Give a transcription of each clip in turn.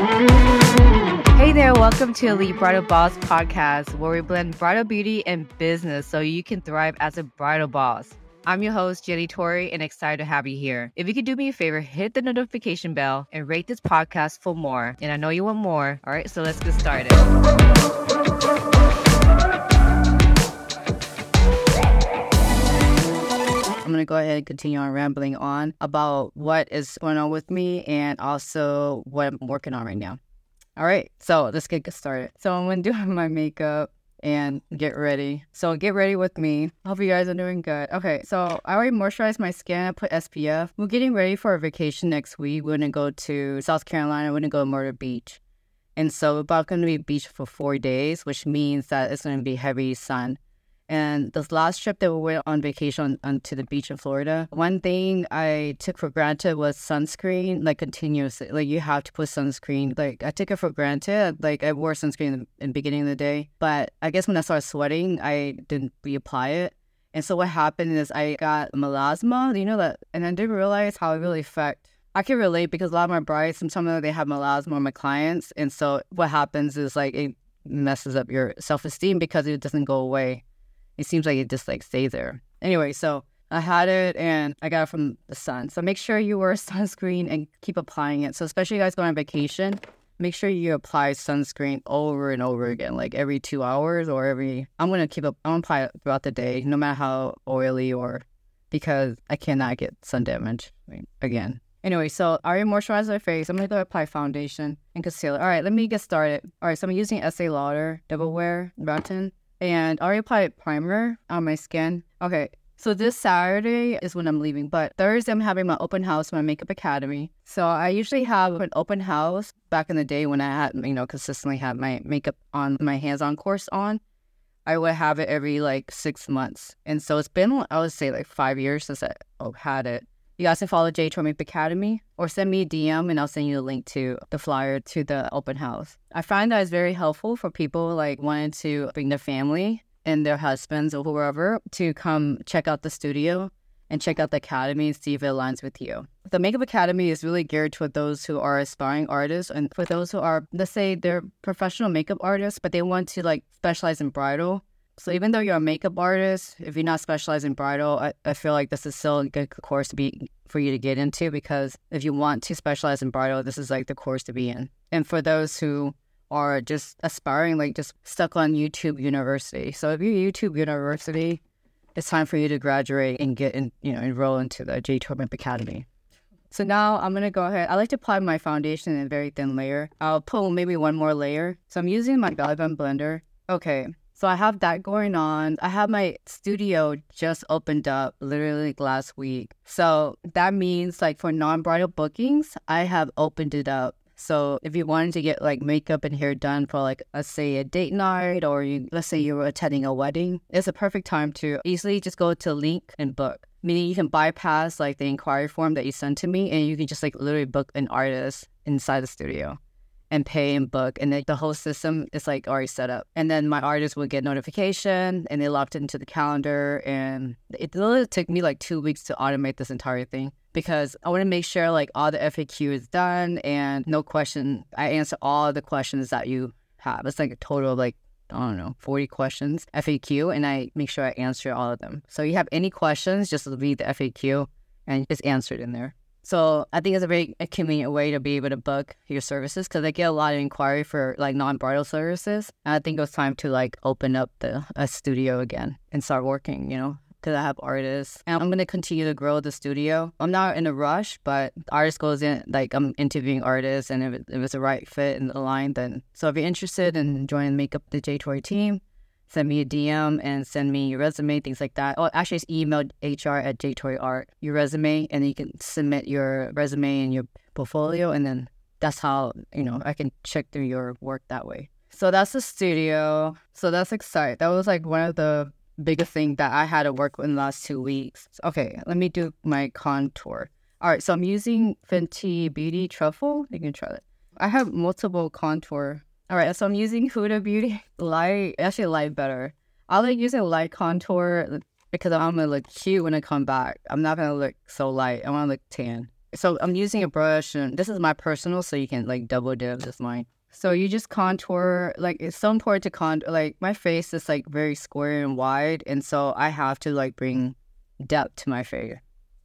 Hey there, welcome to Elite Bridal Boss podcast, where we blend bridal beauty and business so you can thrive as a bridal boss. I'm your host, Jenny Torry, and excited to have you here. If you could do me a favor, hit the notification bell and rate this podcast for more. And I know you want more. All right, so let's get started. I'm going to go ahead and continue on rambling on about what is going on with me and also what I'm working on right now. All right, so let's get started. So I'm going to do my makeup and get ready. So get ready with me. Hope you guys are doing good. Okay, so I already moisturized my skin. I put SPF. We're getting ready for a vacation next week. We're gonna go to South Carolina. We're gonna go to Myrtle Beach. And so we're about gonna be beach for four days, which means that it's gonna be heavy sun. And this last trip that we went on vacation on, on, to the beach in Florida, one thing I took for granted was sunscreen, like continuously. Like you have to put sunscreen. Like I took it for granted. Like I wore sunscreen in the, in the beginning of the day, but I guess when I started sweating, I didn't reapply it. And so what happened is I got melasma, you know that, and I didn't realize how it really affect. I can relate because a lot of my brides, sometimes they have melasma, or my clients, and so what happens is like it messes up your self esteem because it doesn't go away it seems like it just like stays there. Anyway, so I had it and I got it from the sun. So make sure you wear sunscreen and keep applying it. So especially you guys going on vacation, make sure you apply sunscreen over and over again, like every two hours or every. I'm gonna keep up. I'm gonna apply it throughout the day, no matter how oily or because I cannot get sun damage again. Anyway, so I already moisturized my face. I'm gonna go apply foundation and concealer. All right, let me get started. All right, so I'm using Estee Lauder Double Wear Button and I already applied primer on my skin. Okay, so this Saturday is when I'm leaving, but Thursday I'm having my open house, my makeup academy. So I usually have an open house back in the day when I had, you know, consistently had my makeup on my hands-on course on. I would have it every like six months, and so it's been I would say like five years since I oh, had it you guys can follow J Torry Makeup Academy or send me a DM and I'll send you a link to the flyer to the open house. I find that it's very helpful for people like wanting to bring their family and their husbands or whoever to come check out the studio and check out the academy and see if it aligns with you. The Makeup Academy is really geared toward those who are aspiring artists and for those who are, let's say they're professional makeup artists, but they want to like specialize in bridal so even though you're a makeup artist, if you're not specialized in bridal, I, I feel like this is still a good course to be for you to get into because if you want to specialize in bridal, this is like the course to be in. And for those who are just aspiring, like just stuck on YouTube University. So if you're YouTube University, it's time for you to graduate and get in, you know, enroll into the J Torry Makeup Academy. So now I'm gonna go ahead. I like to apply my foundation in a very thin layer. I'll pull maybe one more layer. So I'm using my Belly Button blender. Okay, so I have that going on. I have my studio just opened up literally last week. So that means like for non-bridal bookings, I have opened it up. So if you wanted to get like makeup and hair done for like let's say a date night or you let's say you're attending a wedding, it's a perfect time to easily just go to link and book. Meaning you can bypass like the inquiry form that you sent to me and you can just like literally book an artist inside the studio and pay and book. And the, the whole system is like already set up. And then my artists would get notification and they locked it into the calendar. And it literally took me like two weeks to automate this entire thing because I want to make sure like all the FAQ is done and no question. I answer all the questions that you have. It's like a total of like I don't know, 40 questions FAQ, and I make sure I answer all of them. So you have any questions, just read the FAQ and it's answered in there. So I think it's a very convenient way to be able to book your services because I get a lot of inquiry for like non-bridal services. And I think it was time to like open up the a studio again and start working. You know, because I have artists and I'm going to continue to grow the studio. I'm not in a rush, but artist goes in, like I'm interviewing artists and if, it, if it's the right fit in the line, then. So if you're interested in joining Makeup the J Torry team, send me a DM and send me your resume, things like that. Oh, actually, it's email HR at JTorryArt, your resume, and you can submit your resume and your portfolio, and then that's how, you know, I can check through your work that way. So that's the studio. So that's exciting. That was like one of the biggest things that I had to work with in the last two weeks. Okay, let me do my contour. All right, so I'm using Fenty Beauty Truffle. You can try it. I have multiple contour all right, so I'm using Huda Beauty light, actually light better. I like using light contour because I'm gonna look cute when I come back. I'm not gonna look so light. I wanna look tan. So I'm using a brush, and this is my personal, so you can like double dip. This is mine. So you just contour. Like it's so important to contour. Like my face is like very square and wide, and so I have to like bring depth to my face.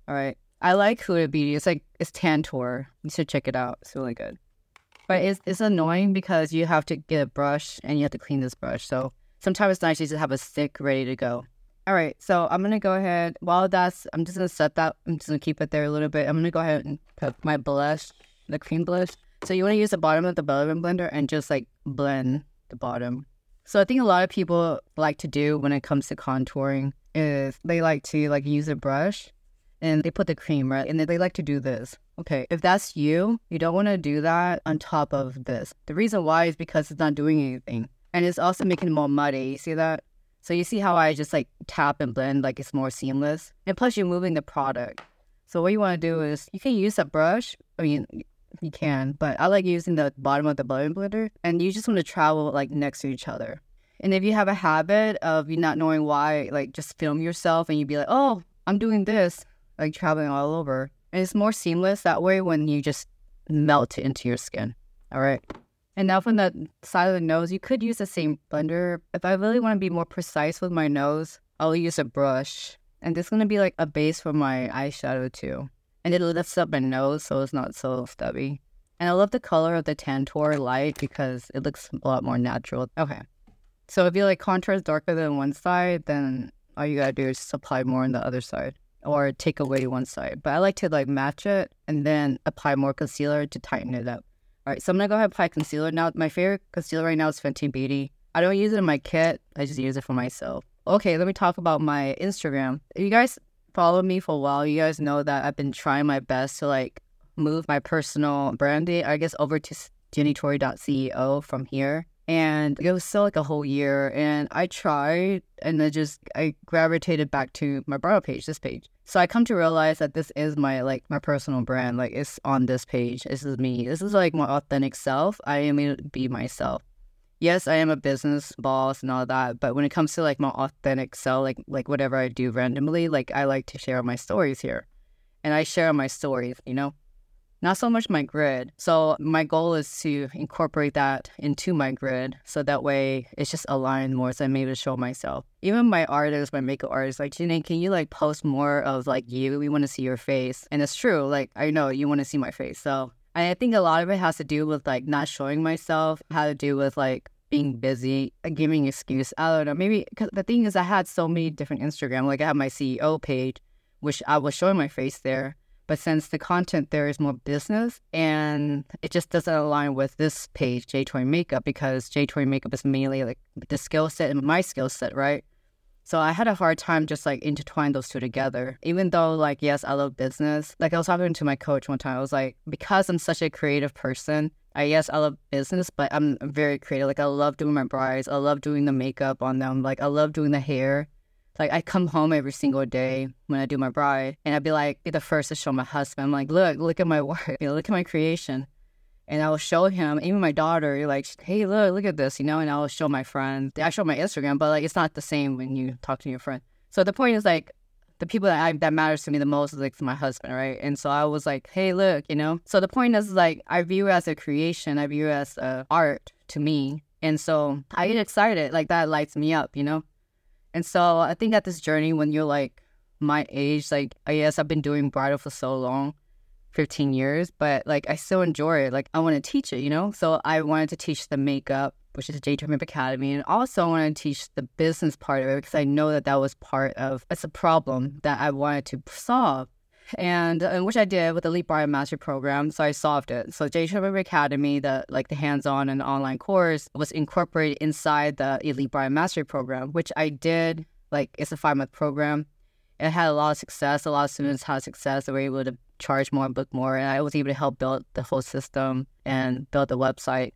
All right. I like Huda Beauty. It's like it's Tantour. You should check it out. It's really good. But it's it's annoying because you have to get a brush and you have to clean this brush. So sometimes it's nice to just to have a stick ready to go. All right, so I'm gonna go ahead. While that's, I'm just gonna set that. I'm just gonna keep it there a little bit. I'm gonna go ahead and put my blush, the cream blush. So you want to use the bottom of the Belly blender and just like blend the bottom. So I think a lot of people like to do when it comes to contouring is they like to like use a brush and they put the cream right, and they like to do this. Okay, if that's you, you don't want to do that on top of this. The reason why is because it's not doing anything, and it's also making it more muddy. You see that? So you see how I just like tap and blend like it's more seamless. And plus you're moving the product. So what you want to do is you can use a brush. I mean, you can, but I like using the bottom of the blending blender and you just want to travel like next to each other. And if you have a habit of you not knowing why, like just film yourself and you'd be like, oh, I'm doing this, like traveling all over. And it's more seamless that way when you just melt into your skin. All right. And now from the side of the nose, you could use the same blender. If I really want to be more precise with my nose, I'll use a brush. And this is going to be like a base for my eyeshadow too. And it lifts up my nose so it's not so stubby. And I love the color of the Tantour light because it looks a lot more natural. Okay. So if you like contour darker than one side, then all you gotta do is just apply more on the other side or take away one side. But I like to like match it and then apply more concealer to tighten it up. All right, so I'm gonna go ahead and apply concealer now. My favorite concealer right now is Fenty Beauty. I don't use it in my kit. I just use it for myself. Okay, let me talk about my Instagram. If you guys follow me for a while, you guys know that I've been trying my best to like move my personal branding, I guess, over to jennytorry.ceo from here. And it was still like a whole year. And I tried and I just I gravitated back to my bridal page, this page. So I come to realize that this is my like my personal brand. Like it's on this page. This is me. This is like my authentic self. I am to be myself. Yes, I am a business boss and all that, but when it comes to like my authentic self, like like whatever I do randomly, like I like to share my stories here. And I share my stories, you know? Not so much my grid. So my goal is to incorporate that into my grid so that way it's just aligned more so I'm able to show myself. Even my artists, my makeup artists, like Janae, can you like post more of like you? We want to see your face. And it's true. Like I know you want to see my face. So I think a lot of it has to do with like not showing myself, how to do with like being busy, uh, giving excuse. I don't know. Maybe because the thing is, I had so many different Instagram. Like I have my CEO page, which I was showing my face there. But since the content there is more business and it just doesn't align with this page, J Torry Makeup, because J Torry Makeup is mainly like the skill set and my skill set, right? So I had a hard time just like intertwine those two together. Even though like yes, I love business. Like I was talking to my coach one time. I was like, because I'm such a creative person, I yes, I love business, but I'm very creative. Like I love doing my brides. I love doing the makeup on them. Like I love doing the hair. Like I come home every single day when I do my bride, and I'd be like be the first to show my husband. I'm like, look, look at my work, you know, look at my creation, and I will show him, even my daughter, you're like, hey, look, look at this, you know, and I will show my friends. I show my Instagram, but like it's not the same when you talk to your friend. So the point is like the people that I, that matters to me the most is like my husband, right? And so I was like, hey, look, you know. So the point is like I view it as a creation, I view it as uh, art to me, and so I get excited, like that lights me up, you know. And so I think at this journey, when you're like my age, like I guess I've been doing bridal for so long, 15 years, but like I still enjoy it. Like I want to teach it, you know? So I wanted to teach the makeup, which is J Makeup Academy, and also I wanted to teach the business part of it because I know that that was part of, it's a problem that I wanted to solve and, uh, which I did with the Elite Bridal Mastery Program. So I solved it. So J Academy, the like the hands-on and online course, was incorporated inside the Elite Bridal Mastery Program, which I did. Like it's a five-month program. It had a lot of success. A lot of students had success. They were able to charge more, and book more, and I was able to help build the whole system and build the website.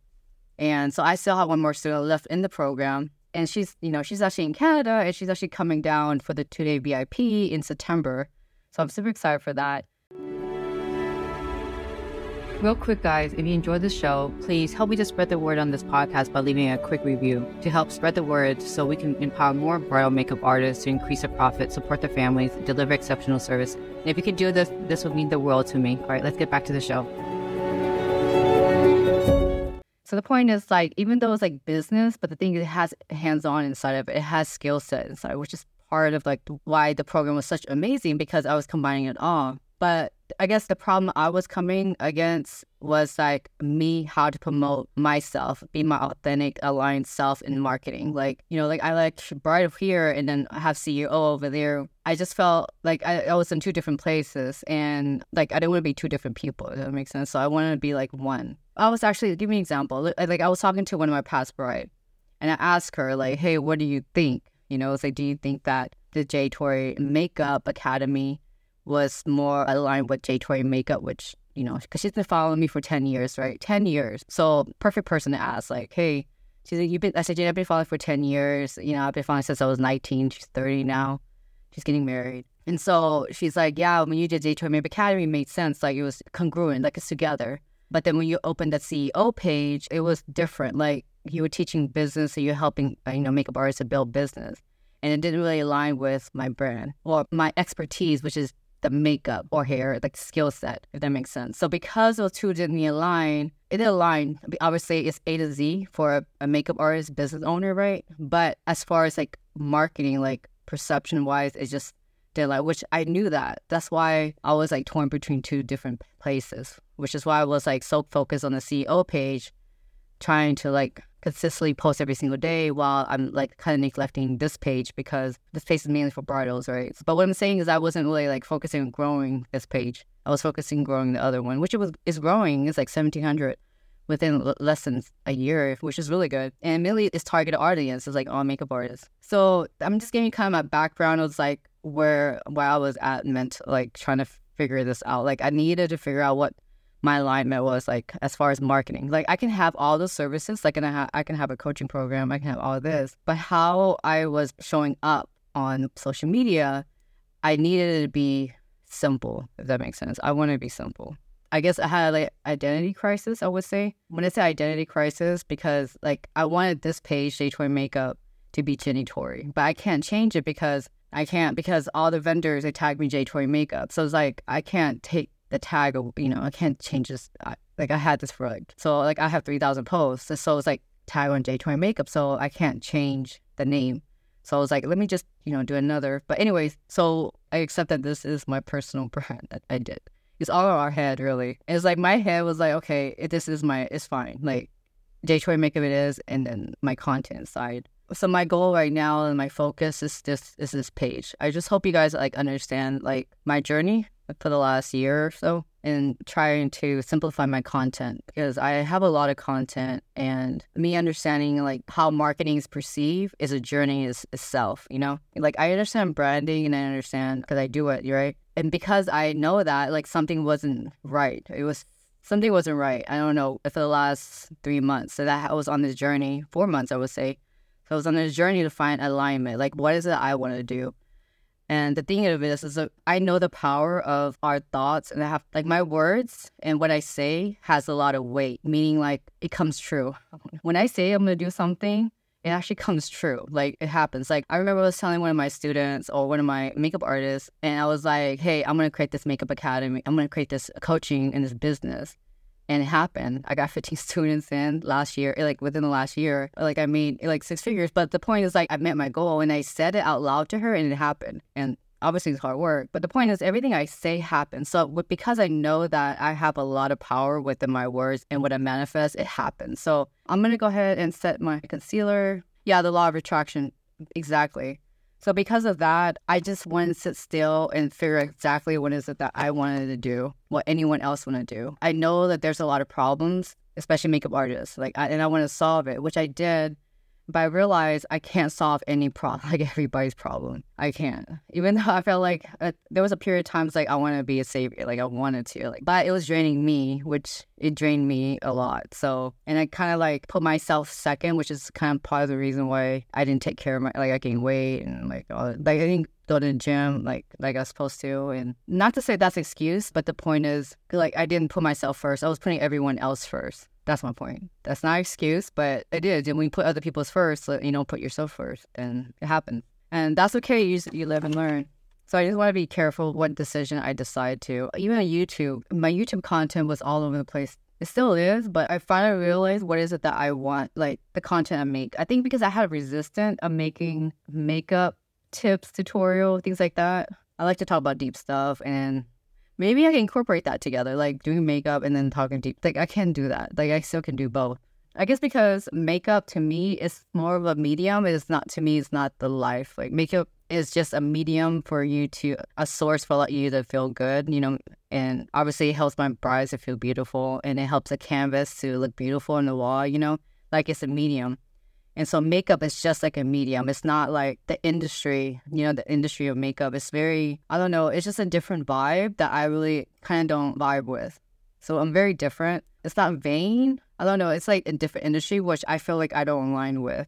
And so I still have one more student left in the program and she's you know she's actually in Canada and she's actually coming down for the two day VIP in September. So I'm super excited for that. Real quick, guys, if you enjoyed the show, please help me to spread the word on this podcast by leaving a quick review to help spread the word so we can empower more bridal makeup artists to increase their profit, support their families, deliver exceptional service. And if you can do this, this would mean the world to me. All right, let's get back to the show. So the point is like, even though it's like business, but the thing is it has hands on inside of it, it has skill set inside, which is part of like why the program was such amazing because I was combining it all. But I guess the problem I was coming against was like me how to promote myself, be my authentic, aligned self in marketing. Like, you know, like I like Bride here and then have CEO over there. I just felt like I, I, was in two different places and like I didn't want to be two different people. That makes sense? So I wanted to be like one. I was actually, give me an example. Like I was talking to one of my past bride and I asked her like, hey, what do you think? You know, it's like, do you think that the J Makeup Academy was more aligned with J Makeup, which you know, because she's been following me for 10 years, right? 10 years. So perfect person to ask, like, hey, she's like, you've been, I said, I've been following for 10 years. You know, I've been following since I was 19. She's 30 now. She's getting married. And so she's like, yeah, when you did J Makeup Academy, it made sense. Like it was congruent, like it's together. But then when you opened the CEO page, it was different. Like you were teaching business, so you're helping, uh, you know, makeup artists to build business. And it didn't really align with my brand or my expertise, which is the makeup or hair, like skill set, if that makes sense. So because those two didn't align, it didn't align. Obviously, it's A to Z for a, a makeup artist, business owner, right? But as far as like marketing, like perception wise, it's just didn't like, which I knew that. That's why I was like torn between two different places, which is why I was like so focused on the CEO page, trying to like consistently post every single day while I'm like kind of neglecting this page because this page is mainly for bridals, right? But what I'm saying is I wasn't really like focusing on growing this page. I was focusing on growing the other one, which it was is growing. It's like 1700 within l- less than a year, which is really good. And mainly its targeted audience is like all makeup artists. So I'm just giving kind of my background. Was like where where I was at meant like trying to figure this out. Like I needed to figure out what my alignment was like as far as marketing. Like I can have all the services, like I, ha- I can have a coaching program, I can have all this, but how I was showing up on social media, I needed to be simple, if that makes sense. I want to be simple. I guess I had like identity crisis, I would say. When I say identity crisis, because like I wanted this page, J Torry Makeup, to be Jenny Torry, but I can't change it because I can't because all the vendors they tag me J Torry Makeup. So it's like I can't take the tag, you know, I can't change this. I, like I had this for like, so like I have 3,000 posts. And so it's like tag on J Torry Makeup. So I can't change the name. So I was like, let me just, you know, do another. But anyways, so I accept that this is my personal brand that I did. It's all in our head, really. It's like my head was like, okay, this is my, it's fine. Like J Torry Makeup it is, and then my content side. So my goal right now and my focus is this is this page. I just hope you guys like understand like my journey for the last year or so and trying to simplify my content because I have a lot of content and me understanding like how marketing is perceived is a journey is itself, you know? Like I understand branding and I understand because I do it, right? And because I know that like something wasn't right. It was something wasn't right. I don't know for the last three months. So that I was on this journey, four months I would say. So I was on this journey to find alignment. Like what is it I want to do? And the thing of it is, is that I know the power of our thoughts, and I have like my words and what I say has a lot of weight, meaning like it comes true. When I say I'm gonna do something, it actually comes true. Like it happens. Like I remember I was telling one of my students or one of my makeup artists, and I was like, "Hey, I'm gonna create this makeup academy. I'm gonna create this coaching and this business." And it happened. I got 15 students in last year, eh, like within the last year. Like I made eh, like six figures. But the point is like I met my goal and I said it out loud to her and it happened. And obviously it's hard work. But the point is everything I say happens. So because I know that I have a lot of power within my words and what I manifest, it happens. So I'm gonna go ahead and set my concealer. Yeah, the law of attraction. Exactly. So because of that, I just to sit still and figure exactly what is it that I wanted to do, what anyone else wanted to do. I know that there's a lot of problems, especially makeup artists, like, and I want to solve it, which I did but I realized I can't solve any problem, like everybody's problem. I can't. Even though I felt like uh, there was a period of times like I want to be a savior, like I wanted to, like, but it was draining me, which it drained me a lot. So, and I kind of like put myself second, which is kind of part of the reason why I didn't take care of my, like I gained weight and like all, like I think go to the gym like like I was supposed to. And not to say that's excuse, but the point is like I didn't put myself first. I was putting everyone else first. That's my point. That's not excuse, but it is. And when you put other people's first, you know, put yourself first, then it happens. And that's okay. You, you live and learn. So I just want to be careful what decision I decide to. Even on YouTube, my YouTube content was all over the place. It still is, but I finally realized what is it that I want, like the content I make. I think because I had a resistant of making makeup tips, tutorial, things like that. I like to talk about deep stuff and maybe I can incorporate that together, like doing makeup and then talking deep. Like I can do that. Like I still can do both. I guess because makeup to me is more of a medium. It's not to me. It's not the life. Like makeup is just a medium for you to a source for you to feel good. You know, and obviously it helps my brides to feel beautiful, and it helps the canvas to look beautiful on the wall. You know, like it's a medium. And so makeup is just like a medium. It's not like the industry, you know, the industry of makeup. It's very, I don't know, it's just a different vibe that I really kind of don't vibe with. So I'm very different. It's not vain. I don't know. It's like a different industry, which I feel like I don't align with,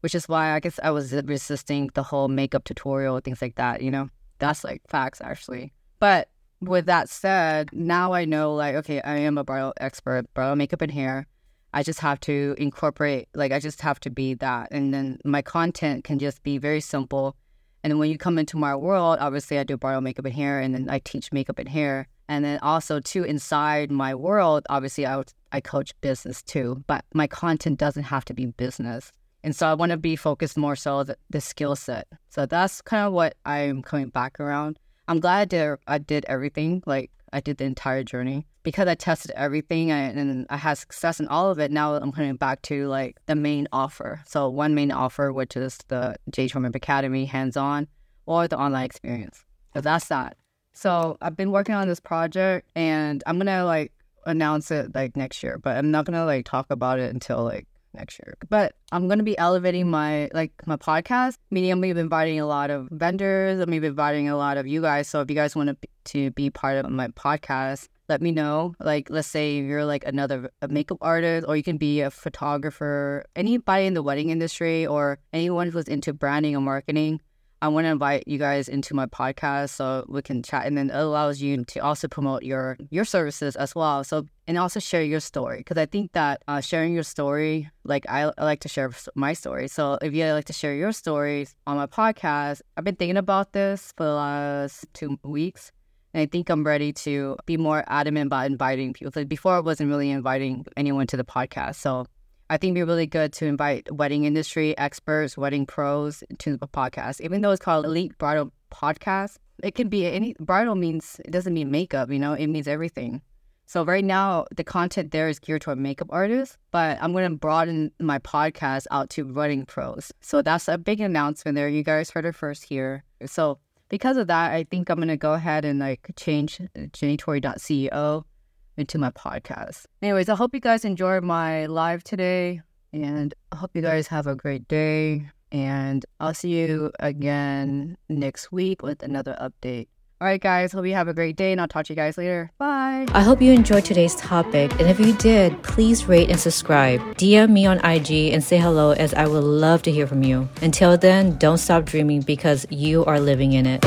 which is why I guess I was resisting the whole makeup tutorial, things like that, you know? That's like facts, actually. But with that said, now I know, like, okay, I am a bridal expert, bridal makeup and hair. I just have to incorporate, like, I just have to be that. And then my content can just be very simple. And then when you come into my world, obviously I do bridal makeup and hair, and then I teach makeup and hair. And then also, too, inside my world, obviously I, I coach business too, but my content doesn't have to be business. And so I want to be focused more so the, the skill set. So that's kind of what I'm coming back around. I'm glad I did, I did everything. Like I did the entire journey because I tested everything and I had success in all of it. Now I'm coming back to like the main offer. So one main offer, which is the J Torry Academy hands-on or the online experience. So that's that. So I've been working on this project and I'm gonna like announce it like next year, but I'm not gonna like talk about it until like next year. But I'm gonna be elevating my like my podcast. Meaning I'm gonna be inviting a lot of vendors. I'm gonna be inviting a lot of you guys. So if you guys want to to be part of my podcast, let me know. Like let's say you're like another makeup artist, or you can be a photographer. Anybody in the wedding industry, or anyone who's into branding or marketing. I want to invite you guys into my podcast so we can chat, and then it allows you to also promote your your services as well. So and also share your story because I think that uh, sharing your story, like I, I like to share my story. So if you like to share your stories on my podcast, I've been thinking about this for the last two weeks. And I think I'm ready to be more adamant about inviting people. So before I wasn't really inviting anyone to the podcast. So I think it'd be really good to invite wedding industry experts, wedding pros to the podcast. Even though it's called Elite Bridal Podcast, it can be any bridal means it doesn't mean makeup, you know, it means everything. So right now the content there is geared toward makeup artists, but I'm gonna broaden my podcast out to wedding pros. So that's a big announcement there. You guys heard it first here. So because of that, I think I'm gonna go ahead and like change jennytorry.ceo into my podcast. Anyways, I hope you guys enjoyed my live today and I hope you guys have a great day. And I'll see you again next week with another update. All right, guys, hope you have a great day and I'll talk to you guys later. Bye. I hope you enjoyed today's topic. And if you did, please rate and subscribe. DM me on IG and say hello as I would love to hear from you. Until then, don't stop dreaming because you are living in it.